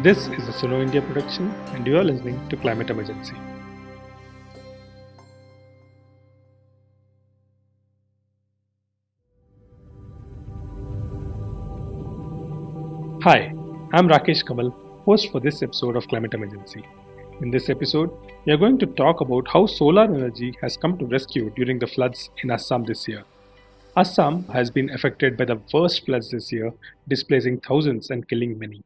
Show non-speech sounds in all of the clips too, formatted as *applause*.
This is a Suno India production, and you are listening to Climate Emergency. Hi, I'm Rakesh Kamal, host for this episode of Climate Emergency. In this episode, we are going to talk about how solar energy has come to rescue during the floods in Assam this year. Assam has been affected by the worst floods this year, displacing thousands and killing many.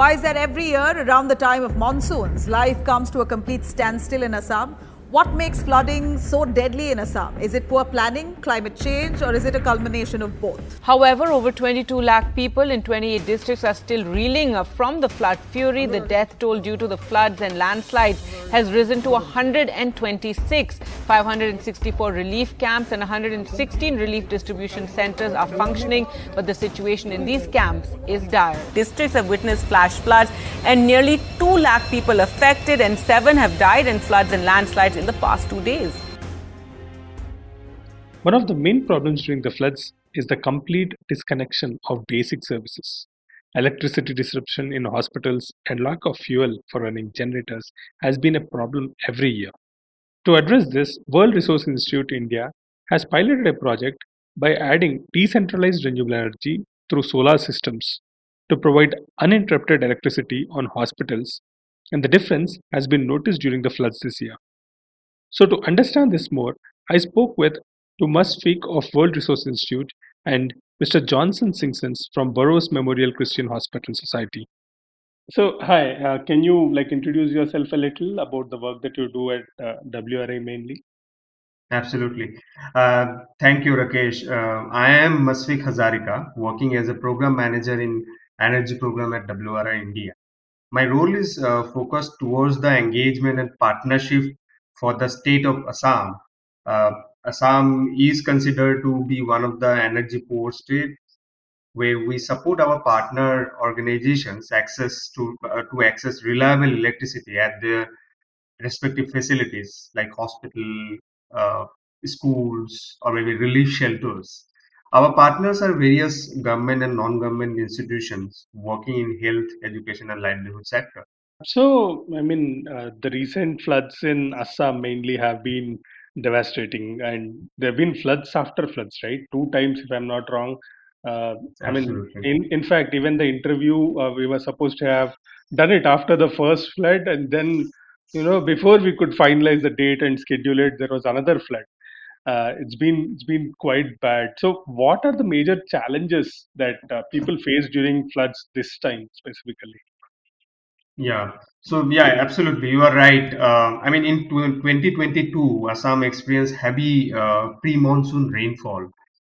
Why is that every year around the time of monsoons, life comes to a complete standstill in Assam? What makes flooding so deadly in Assam? Is it poor planning, climate change, or is it a culmination of both? However, over 22 lakh people in 28 districts are still reeling from the flood fury. The death toll due to the floods and landslides has risen to 126. 564 relief camps and 116 relief distribution centers are functioning, but the situation in these camps is dire. Districts have witnessed flash floods and nearly 2 lakh people affected and 7 have died in floods and landslides in the past two days. One of the main problems during the floods is the complete disconnection of basic services. Electricity disruption in hospitals and lack of fuel for running generators has been a problem every year. To address this, World Resource Institute India has piloted a project by adding decentralized renewable energy through solar systems to provide uninterrupted electricity on hospitals, and the difference has been noticed during the floods this year. So, to understand this more, I spoke with Tumas Feek of World Resource Institute and Mr. Johnson Singsons from Burrows Memorial Christian Hospital Society. So, hi, uh, can you like introduce yourself a little about the work that you do at uh, WRI mainly? Absolutely. Uh, thank you, Rakesh. Uh, I am Masfik Hazarika, working as a program manager in energy program at WRI India. My role is uh, focused towards the engagement and partnership for the state of Assam. Uh, Assam is considered to be one of the energy poor states where we support our partner organizations access to uh, to access reliable electricity at their respective facilities like hospital, uh, schools, or maybe relief shelters. Our partners are various government and non-government institutions working in health, education, and livelihood sector. So, I mean, uh, the recent floods in Assam mainly have been devastating, and there have been floods after floods, right? Two times, if I'm not wrong. Uh, I mean, Absolutely. in in fact, even the interview uh, we were supposed to have done it after the first flood, and then you know before we could finalize the date and schedule it, there was another flood. Uh, it's been it's been quite bad. So, what are the major challenges that uh, people face during floods this time specifically? Yeah. So yeah, absolutely. You are right. Uh, I mean, in tw- 2022, Assam experienced heavy uh, pre-monsoon rainfall.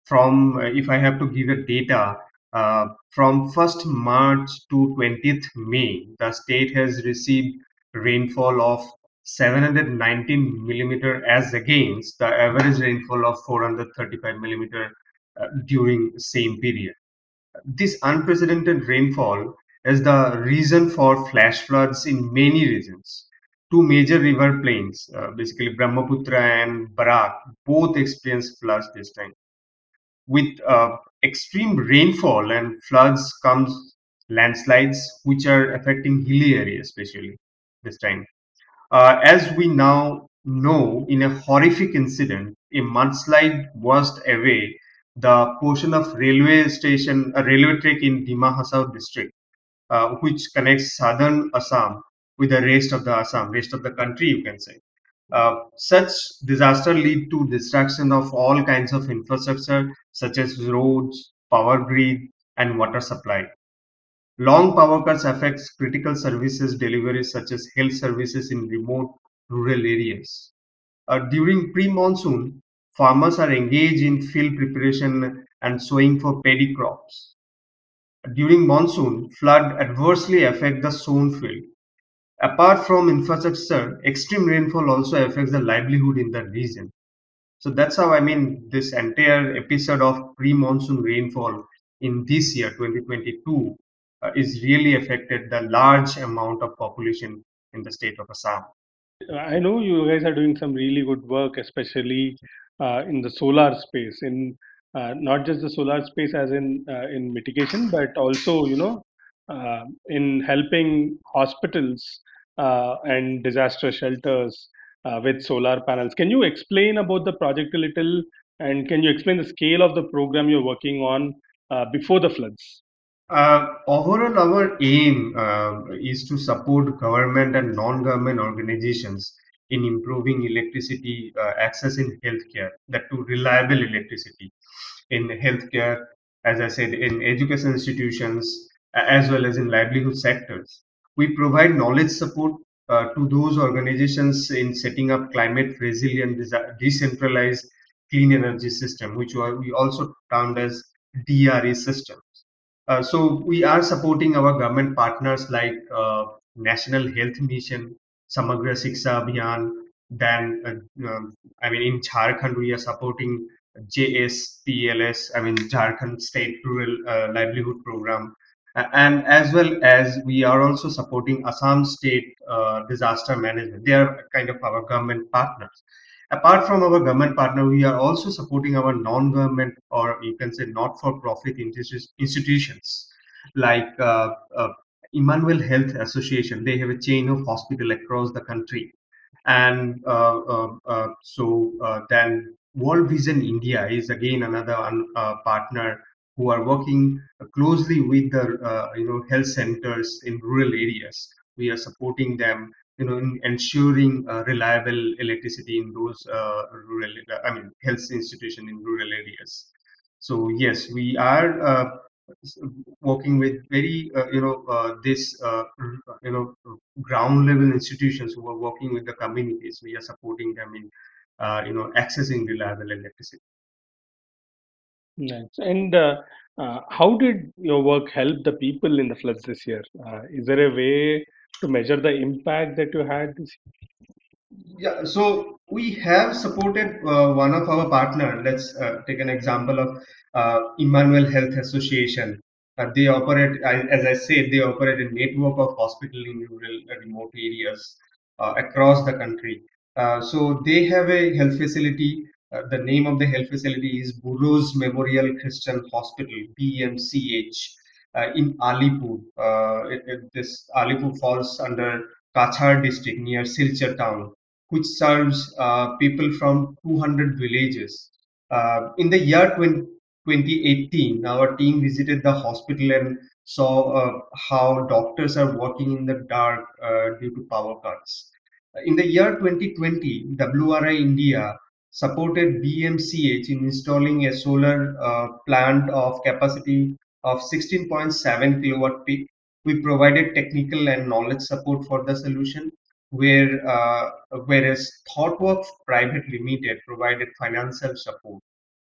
From, uh, if I have to give a data, uh, from 1st March to 20th May, the state has received rainfall of 719 millimeter as against the average rainfall of 435 millimeter uh, during same period. This unprecedented rainfall is the reason for flash floods in many regions. Two major river plains, uh, basically Brahmaputra and Barak, both experienced floods this time. With uh, extreme rainfall and floods comes landslides, which are affecting hilly areas, especially this time. Uh, as we now know, in a horrific incident, a mudslide washed away the portion of railway station, a railway track in Dima district uh, which connects southern Assam with the rest of the Assam, rest of the country, you can say. Uh, such disaster lead to destruction of all kinds of infrastructure such as roads, power grid, and water supply. Long power cuts affects critical services deliveries such as health services in remote rural areas. Uh, during pre-monsoon, farmers are engaged in field preparation and sowing for paddy crops. During monsoon, flood adversely affect the sown field. Apart from infrastructure, extreme rainfall also affects the livelihood in the region. So that's how I mean this entire episode of pre-monsoon rainfall in this year 2022 uh, is really affected the large amount of population in the state of Assam. I know you guys are doing some really good work, especially uh, in the solar space. In not just the solar space as in uh, in mitigation, but also you know uh, in helping hospitals uh, and disaster shelters uh, with solar panels. Can you explain about the project a little, and can you explain the scale of the program you're working on uh, before the floods? Uh, overall, our aim uh, is to support government and non-government organizations in improving electricity uh, access in healthcare, that to reliable electricity in healthcare, as I said, in education institutions, as well as in livelihood sectors. We provide knowledge support uh, to those organizations in setting up climate resilient, decentralized clean energy system, which we also termed as DRE systems. Uh, so we are supporting our government partners like uh, National Health Mission, Samagra Shiksha Abhiyan. Then, uh, um, I mean, in Jharkhand, we are supporting JSPLS, I mean, Jharkhand State Rural uh, Livelihood Program. And as well as we are also supporting Assam State uh, Disaster Management. They are kind of our government partners. Apart from our government partner, we are also supporting our non-government or you can say not-for-profit institutions like uh, uh, Emmanuel Health Association. They have a chain of hospital across the country. And uh, uh, uh so then World Vision India is again another partner who are working closely with the you know health centers in rural areas. We are supporting them you know, in ensuring uh, reliable electricity in those uh, rural, I mean, health institution in rural areas. So yes, we are uh, working with very, uh, you know, uh, this, uh, mm, uh you know, uh, ground level institutions who are working with the communities. We are supporting them in, uh, you know, accessing reliable electricity. Nice. And how did your work help the people in the floods this year? is there a way to measure the impact that you had yeah so we have supported uh, one of our partner. Let's uh, take an example of uh, emmanuel health association. Uh, they operate as i said they operate a network of hospital in rural uh, remote areas uh, across the country. So they have a health facility. The name of the health facility is burrows memorial christian hospital bmch uh, in Alipur. Uh, it, it, this Alipur falls under Cachar district near Silchar town, which serves uh, people from 200 villages. in the year 20, 2018, our team visited the hospital and saw uh, how doctors are working in the dark uh, due to power cuts. In the year 2020, WRI India supported BMCH in installing a solar uh, plant of capacity of 16.7 kilowatt peak. We provided technical and knowledge support for the solution, where uh, whereas ThoughtWorks Private Limited provided financial support.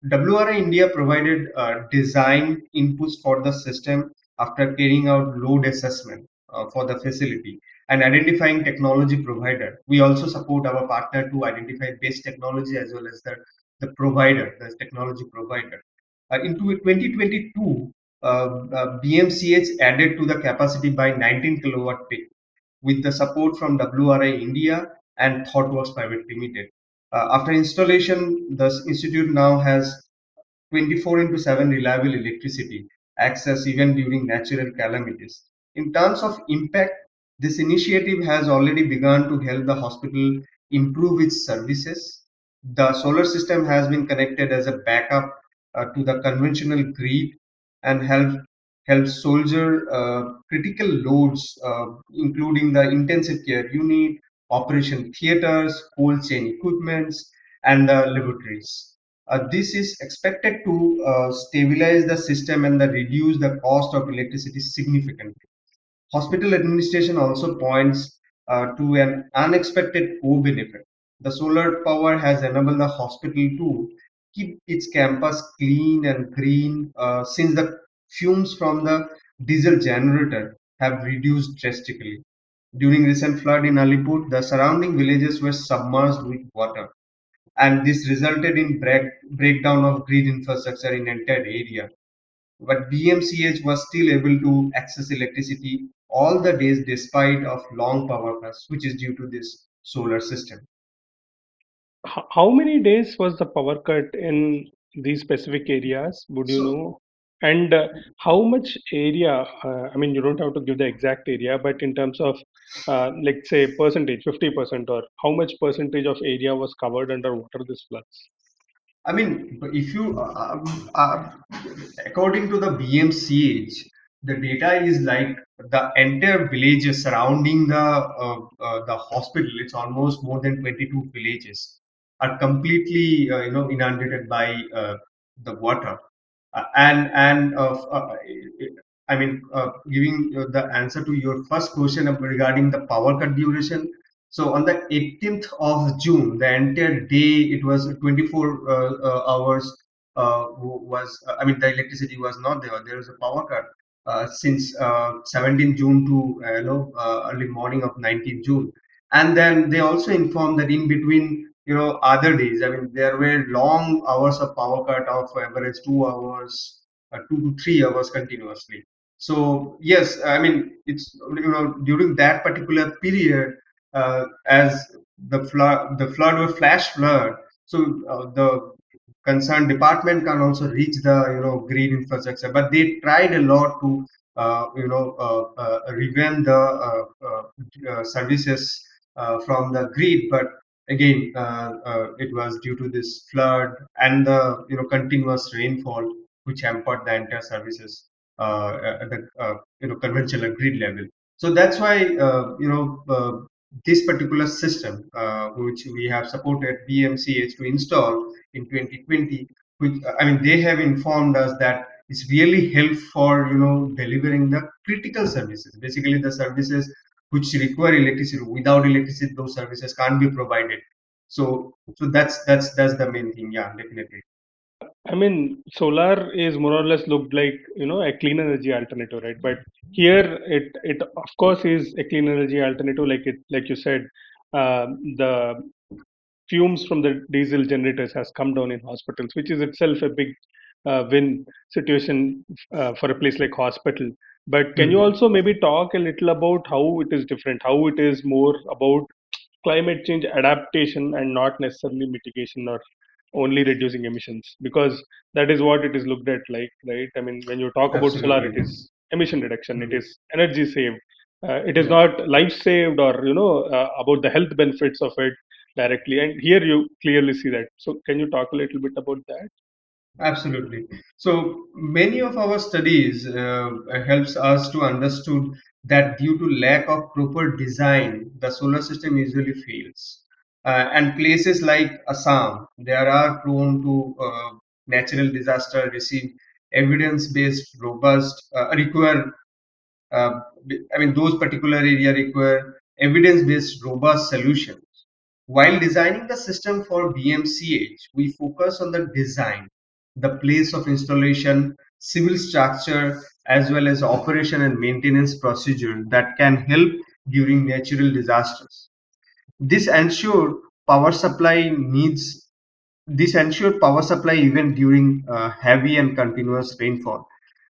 WRI India provided uh, design inputs for the system after carrying out load assessment uh, for the facility and identifying technology provider. We also support our partner to identify best technology as well as the, the provider, the technology provider. Uh, in 2022, uh, uh, BMCH added to the capacity by 19 kilowatt peak with the support from WRI India and ThoughtWorks Private Limited. Uh, after installation, the institute now has 24 into 7 reliable electricity access even during natural calamities. In terms of impact, this initiative has already begun to help the hospital improve its services. The solar system has been connected as a backup uh, to the conventional grid and help help soldier uh, critical loads, uh, including the intensive care unit, operation theaters, cold chain equipments, and the laboratories. Uh, this is expected to uh, stabilize the system and the reduce the cost of electricity significantly. Hospital administration also points uh, to an unexpected co-benefit. The solar power has enabled the hospital to keep its campus clean and green uh, since the fumes from the diesel generator have reduced drastically. During recent flood in Alipur, the surrounding villages were submerged with water, and this resulted in break, breakdown of grid infrastructure in entire area. But BMCH was still able to access electricity all the days despite of long power cuts, which is due to this solar system how many days was the power cut in these specific areas? Would you So- know? And uh, how much area? Uh, I mean, you don't have to give the exact area, but in terms of, uh, like, say, percentage, 50%, or how much percentage of area was covered underwater this floods? I mean, if you, uh, uh, according to the BMCH, the data is like the entire villages surrounding the uh, uh, the hospital. It's almost more than 22 villages are completely, uh, you know, inundated by uh, the water. And and uh, uh, I mean, uh, giving the answer to your first question regarding the power cut duration. So on the 18th of June, the entire day it was 24 uh, uh, hours uh, was uh, I mean the electricity was not there. There was a power cut uh, since uh, 17 June to you know early morning of 19 June, and then they also informed that in between you know other days, I mean there were long hours of power cut of average two hours, uh, two to three hours continuously. So yes, I mean it's you know during that particular period uh, as the flood the flood was flash flood so uh, the concerned department can also reach the you know grid infrastructure. But they tried a lot to uh, you know uh, uh, revamp the uh, uh, uh, services from the grid. But again uh, uh, it was due to this flood and the you know continuous rainfall which hampered the entire services uh, at the uh, you know conventional grid level. So that's why uh, you know uh, this particular system, uh, which we have supported BMCH to install in 2020, which I mean they have informed us that it's really help for you know delivering the critical services, basically the services which require electricity. Without electricity, those services can't be provided. So so that's that's that's the main thing. Yeah, definitely. I mean, solar is more or less looked like you know a clean energy alternative, right? But here, it it of course is a clean energy alternative, like it like you said, uh, the fumes from the diesel generators has come down in hospitals, which is itself a big uh, win situation uh, for a place like hospital. But can you Mhm. also maybe talk a little about how it is different, how it is more about climate change adaptation and not necessarily mitigation or only reducing emissions? Because that is what it is looked at like, right? I mean, when you talk about solar, it is emission reduction, it Mhm. is energy saved. Uh, it is Yeah. not life saved or you know uh, about the health benefits of it directly and here you clearly see that so can you talk a little bit about that Absolutely. So many of our studies uh, helps us to understood that due to lack of proper design, the solar system usually fails. Uh, and places like Assam, they are prone to uh, natural disaster, receive evidence-based, robust, uh, require uh, I mean, those particular area require evidence-based, robust solutions. While designing the system for BMCH, we focus on the design, the place of installation, civil structure, as well as operation and maintenance procedure that can help during natural disasters. This ensure power supply needs this ensured power supply even during uh, heavy and continuous rainfall.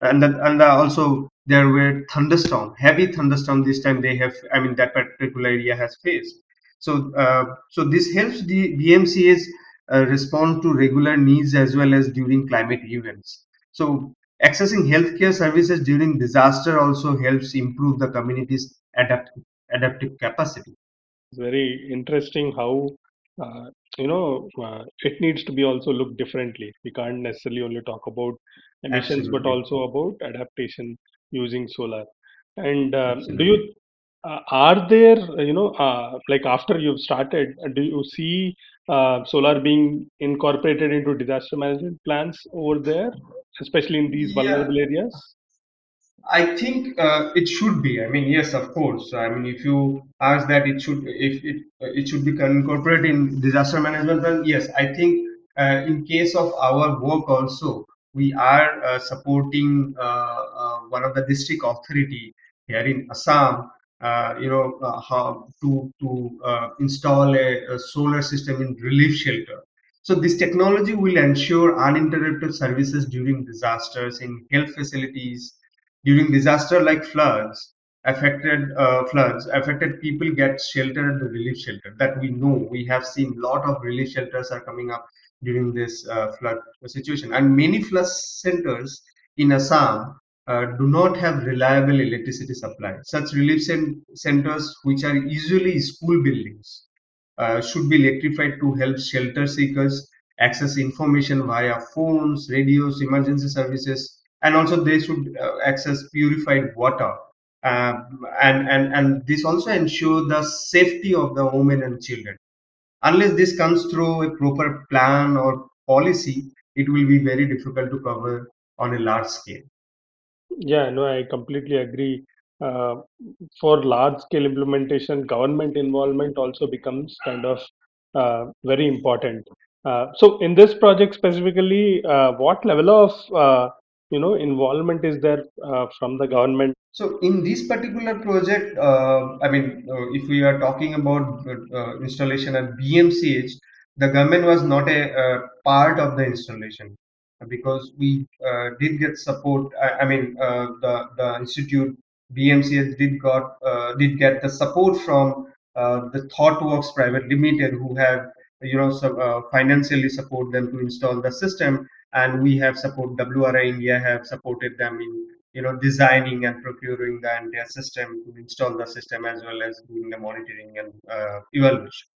And and also there were thunderstorm, heavy thunderstorm. This time they have, I mean, that particular area has faced. So, uh, so this helps the BMCs respond to regular needs as well as during climate events. So, accessing healthcare services during disaster also helps improve the community's adapt adaptive capacity. it's very interesting how uh, you know uh, it needs to be also looked differently we can't necessarily only talk about emissions but also about adaptation using solar and um, do you uh, are there uh, you know uh, like after you've started uh, do you see uh, solar being incorporated into disaster management plans over there especially in these Yeah, vulnerable areas I think uh, it should be. I mean, yes, of course. I mean, if you ask that it should, if it it should be incorporated in disaster management plan, yes, I think uh, in case of our work also, we are uh, supporting uh, uh, one of the district authority here in Assam. Uh, you know uh, how to to uh, install a, a solar system in relief shelter. So this technology will ensure uninterrupted services during disasters in health facilities during disaster like floods affected uh, floods affected people get shelter at the relief shelter that we know we have seen lot of relief shelters are coming up during this uh, flood situation. And many flood centers in Assam uh, do not have reliable electricity supply. Such relief centers, which are usually school buildings, uh, should be electrified to help shelter seekers access information via phones, radios, emergency services, and also they should uh, access purified water. Uh, and, and, and this also ensure the safety of the women and children. Unless this comes through a proper plan or policy, it will be very difficult to cover on a large scale. Yeah, no, I completely agree. Uh, for large scale implementation, government involvement also becomes kind of uh, very important. Uh, so, in this project specifically, uh, what level of uh, you know involvement is there uh, from the government? So, in this particular project, I mean, if we are talking about installation at BMCH, the government was not a, a part of the installation because we uh, did get support. I, I mean, uh, the the institute BMCH did got uh, did get the support from the ThoughtWorks Private Limited, who have you know so, financially support them to install the system, and we have support WRI India have supported them in you know designing and procuring the entire system to install the system as well as doing the monitoring and uh, evaluation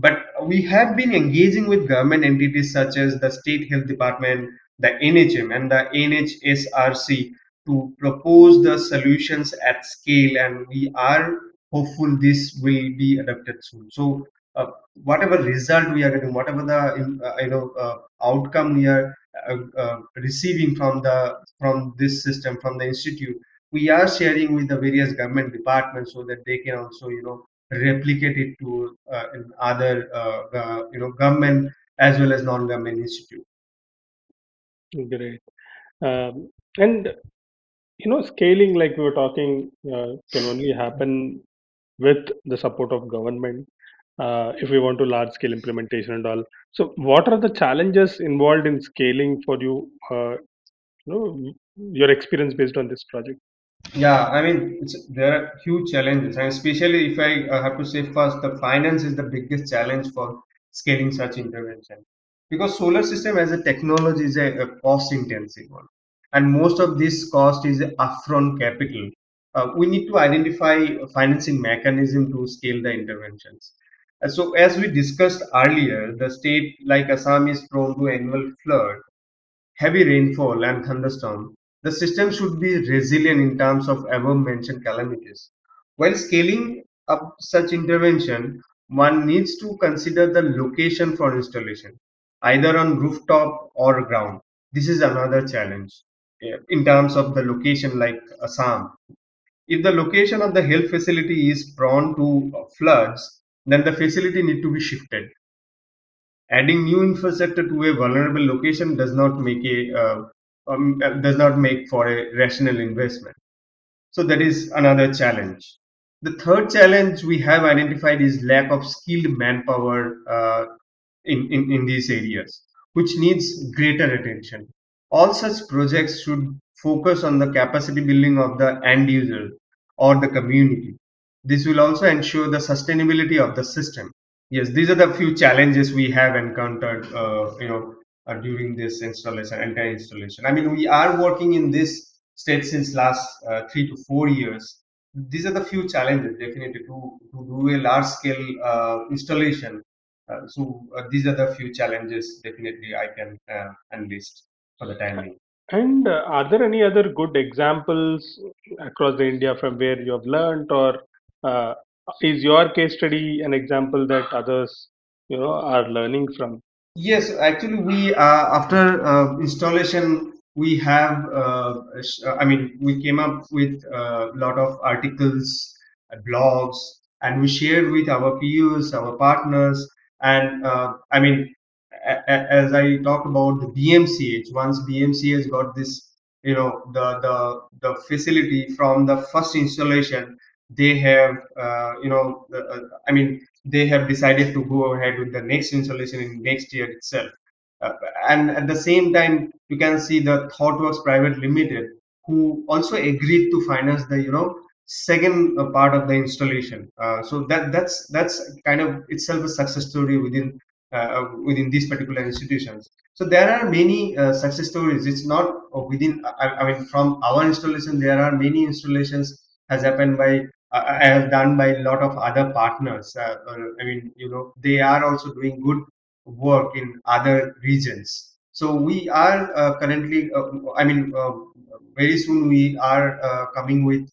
but we have been engaging with government entities such as the State Health Department, the NHM, and the NHSRC to propose the solutions at scale, and we are hopeful this will be adopted soon. So, uh, whatever result we are getting, whatever the uh, you know uh, outcome we are uh, uh, receiving from the from this system from the institute, we are sharing with the various government departments so that they can also you know replicate it to uh, in other uh, you know government as well as non-government institute. Great, um, and you know scaling like we were talking uh, can only happen with the support of government uh, if we want to large scale implementation and all. So, what are the challenges involved in scaling for you? Uh, you know, your experience based on this project. Yeah, I mean, there are huge challenges, and especially if I have to say first, the finance is the biggest challenge for scaling such intervention because solar system as a technology is a, a cost intensive one, and most of this cost is upfront capital. Uh, we need to identify financing mechanism to scale the interventions. Uh, so, as we discussed earlier, the state like Assam is prone to annual flood, heavy rainfall, and thunderstorm the system should be resilient in terms of above-mentioned calamities. While scaling up such intervention, one needs to consider the location for installation, either on rooftop or ground. This is another challenge in terms of the location like Assam. If the location of the health facility is prone to floods, then the facility need to be shifted. Adding new infrastructure to a vulnerable location does not make a uh, um, uh, does not make for a rational investment. So that is another challenge. The third challenge we have identified is lack of skilled manpower uh, in, in, in these areas, which needs greater attention. All such projects should focus on the capacity building of the end user or the community. This will also ensure the sustainability of the system. Yes, these are the few challenges we have encountered, uh, you know, uh, during this installation, entire installation. I mean, we are working in this state since last uh, three to four years. These are the few challenges definitely to, to do a large scale uh, installation. Uh, so uh, these are the few challenges definitely I can uh, enlist for the timing. And are there any other good examples across the India from where you have learned, or is your case study an example that others, you know, are learning from? Yes, actually, we uh, after uh, installation, we have. Uh, I mean, we came up with a lot of articles, blogs, and we shared with our peers, our partners, and I mean, as I talked about the BMCH, once BMCH got this, you know, the the the facility from the first installation, they have, uh, you know, uh, I mean, they have decided to go ahead with the next installation in next year itself. Uh, and at the same time, you can see the ThoughtWorks Private Limited, who also agreed to finance the you know second uh, part of the installation. Uh, so that that's that's kind of itself a success story within uh, within these particular institutions. So there are many uh, success stories. It's not within. I, I, mean, from our installation, there are many installations has happened by. I have done by a lot of other partners. Uh, I mean, you know, they are also doing good work in other regions. So we are uh, currently. Uh, I mean, uh, very soon we are coming with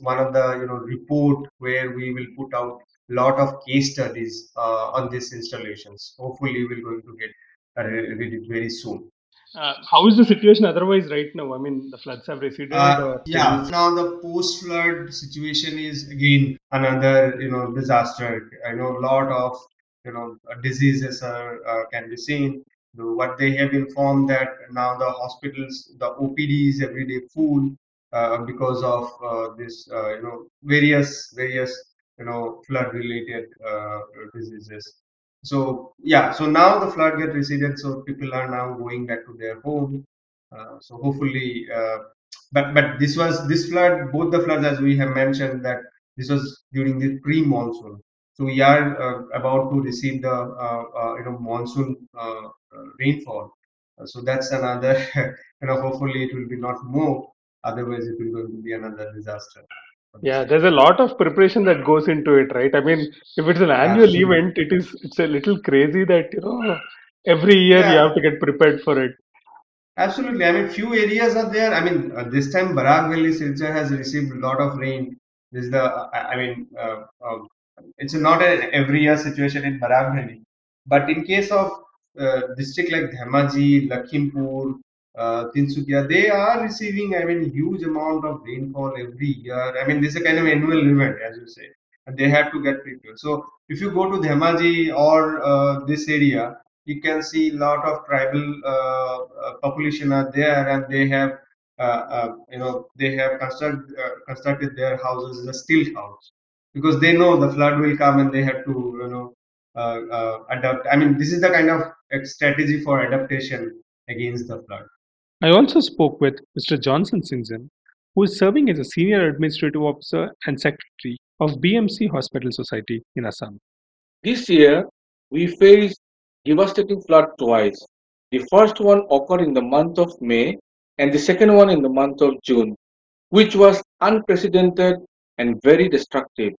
one of the you know report where we will put out lot of case studies uh, on these installations. Hopefully, we're going to get uh, ready very soon. Uh, how is the situation otherwise right now? I mean, the floods have receded. Uh, yeah, now the post-flood situation is again another you know disaster. I know a lot of you know diseases are uh, can be seen. What they have informed that now the hospitals, the OPD is everyday full uh, because of uh, this you know various various you know flood related uh, diseases so yeah so now the flood get receded so people are now going back to their home. Uh, so hopefully uh, but but this was this flood both the floods as we have mentioned that this was during the pre monsoon so we are uh, about to receive the uh, uh, you know monsoon rainfall. So that's another *laughs* you know hopefully it will be not more. Otherwise it will be another disaster yeah, there's a lot of preparation that goes into it, right? I mean, if it's an annual Absolutely. event, it is it's a little crazy that you know every year yeah. you have to get prepared for it. Absolutely. I mean, few areas are there. I mean, uh, this time Barak Valley Silchar has received a lot of rain. This is the, I mean, uh, uh, it's not an every year situation in Barak Valley. But in case of uh, district like Dhemaji, Lakhimpur, uh, Tinsukia, they are receiving, I mean, huge amount of rainfall every year. I mean, this is a kind of annual event, as you say, and they have to get prepared. So, if you go to Dhemaji or uh, this area, you can see a lot of tribal uh, uh population are there, and they have, uh, you know, they have construct, constructed their houses as a still house because they know the flood will come and they have to, you know, adapt. I mean, this is the kind of strategy for adaptation against the flood. I also spoke with Mr. Johnson Singham, who is serving as a Senior Administrative Officer and Secretary of BMC Hospital Society in Assam. This year, we faced devastating flood twice. The first one occurred in the month of May and the second one in the month of June, which was unprecedented and very destructive.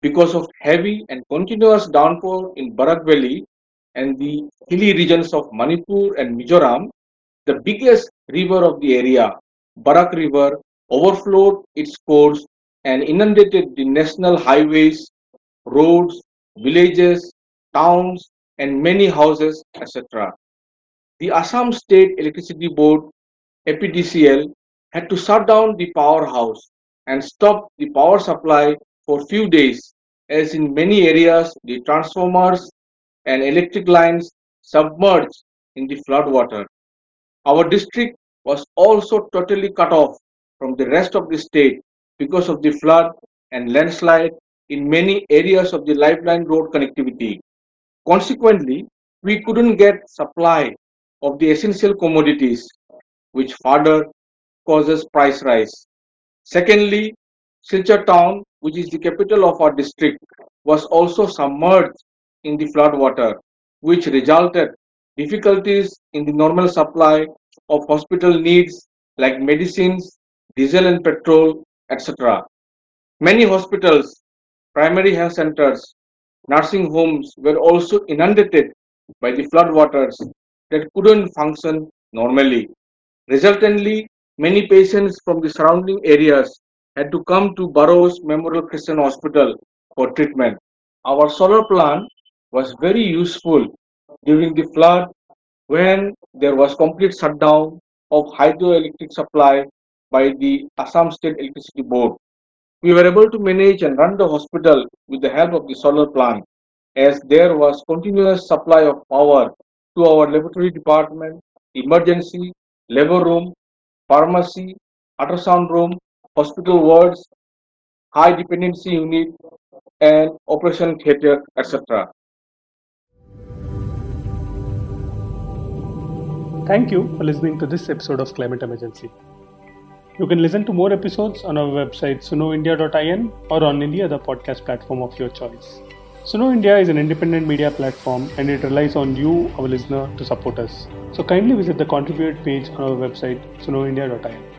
Because of heavy and continuous downpour in Barak Valley and the hilly regions of Manipur and Mizoram, the biggest river of the area, Barak River, overflowed its course and inundated the national highways, roads, villages, towns, and many houses, etc. The Assam State Electricity Board, APDCL, had to shut down the powerhouse and stop the power supply for few days as in many areas the transformers and electric lines submerged in the flood water. Our district was also totally cut off from the rest of the state because of the flood and landslide in many areas of the lifeline road connectivity. Consequently, we couldn't get supply of the essential commodities, which further causes price rise. Secondly, Silchar town, which is the capital of our district, was also submerged in the flood water, which resulted difficulties in the normal supply of hospital needs like medicines, diesel and petrol, etc. Many hospitals, primary health centers, nursing homes were also inundated by the floodwaters that couldn't function normally. Resultantly, many patients from the surrounding areas had to come to Burrows Memorial Christian Hospital for treatment. Our solar plant was very useful during the flood when there was complete shutdown of hydroelectric supply by the Assam State Electricity Board. We were able to manage and run the hospital with the help of the solar plant as there was continuous supply of power to our laboratory department, emergency, labor room, pharmacy, ultrasound room, hospital wards, high dependency unit, and operation theater, etc. Thank you for listening to this episode of Climate Emergency. You can listen to more episodes on our website sunoindia.in or on any other podcast platform of your choice. Suno India is an independent media platform and it relies on you, our listener, to support us. So kindly visit the contribute page on our website, sunoindia.in.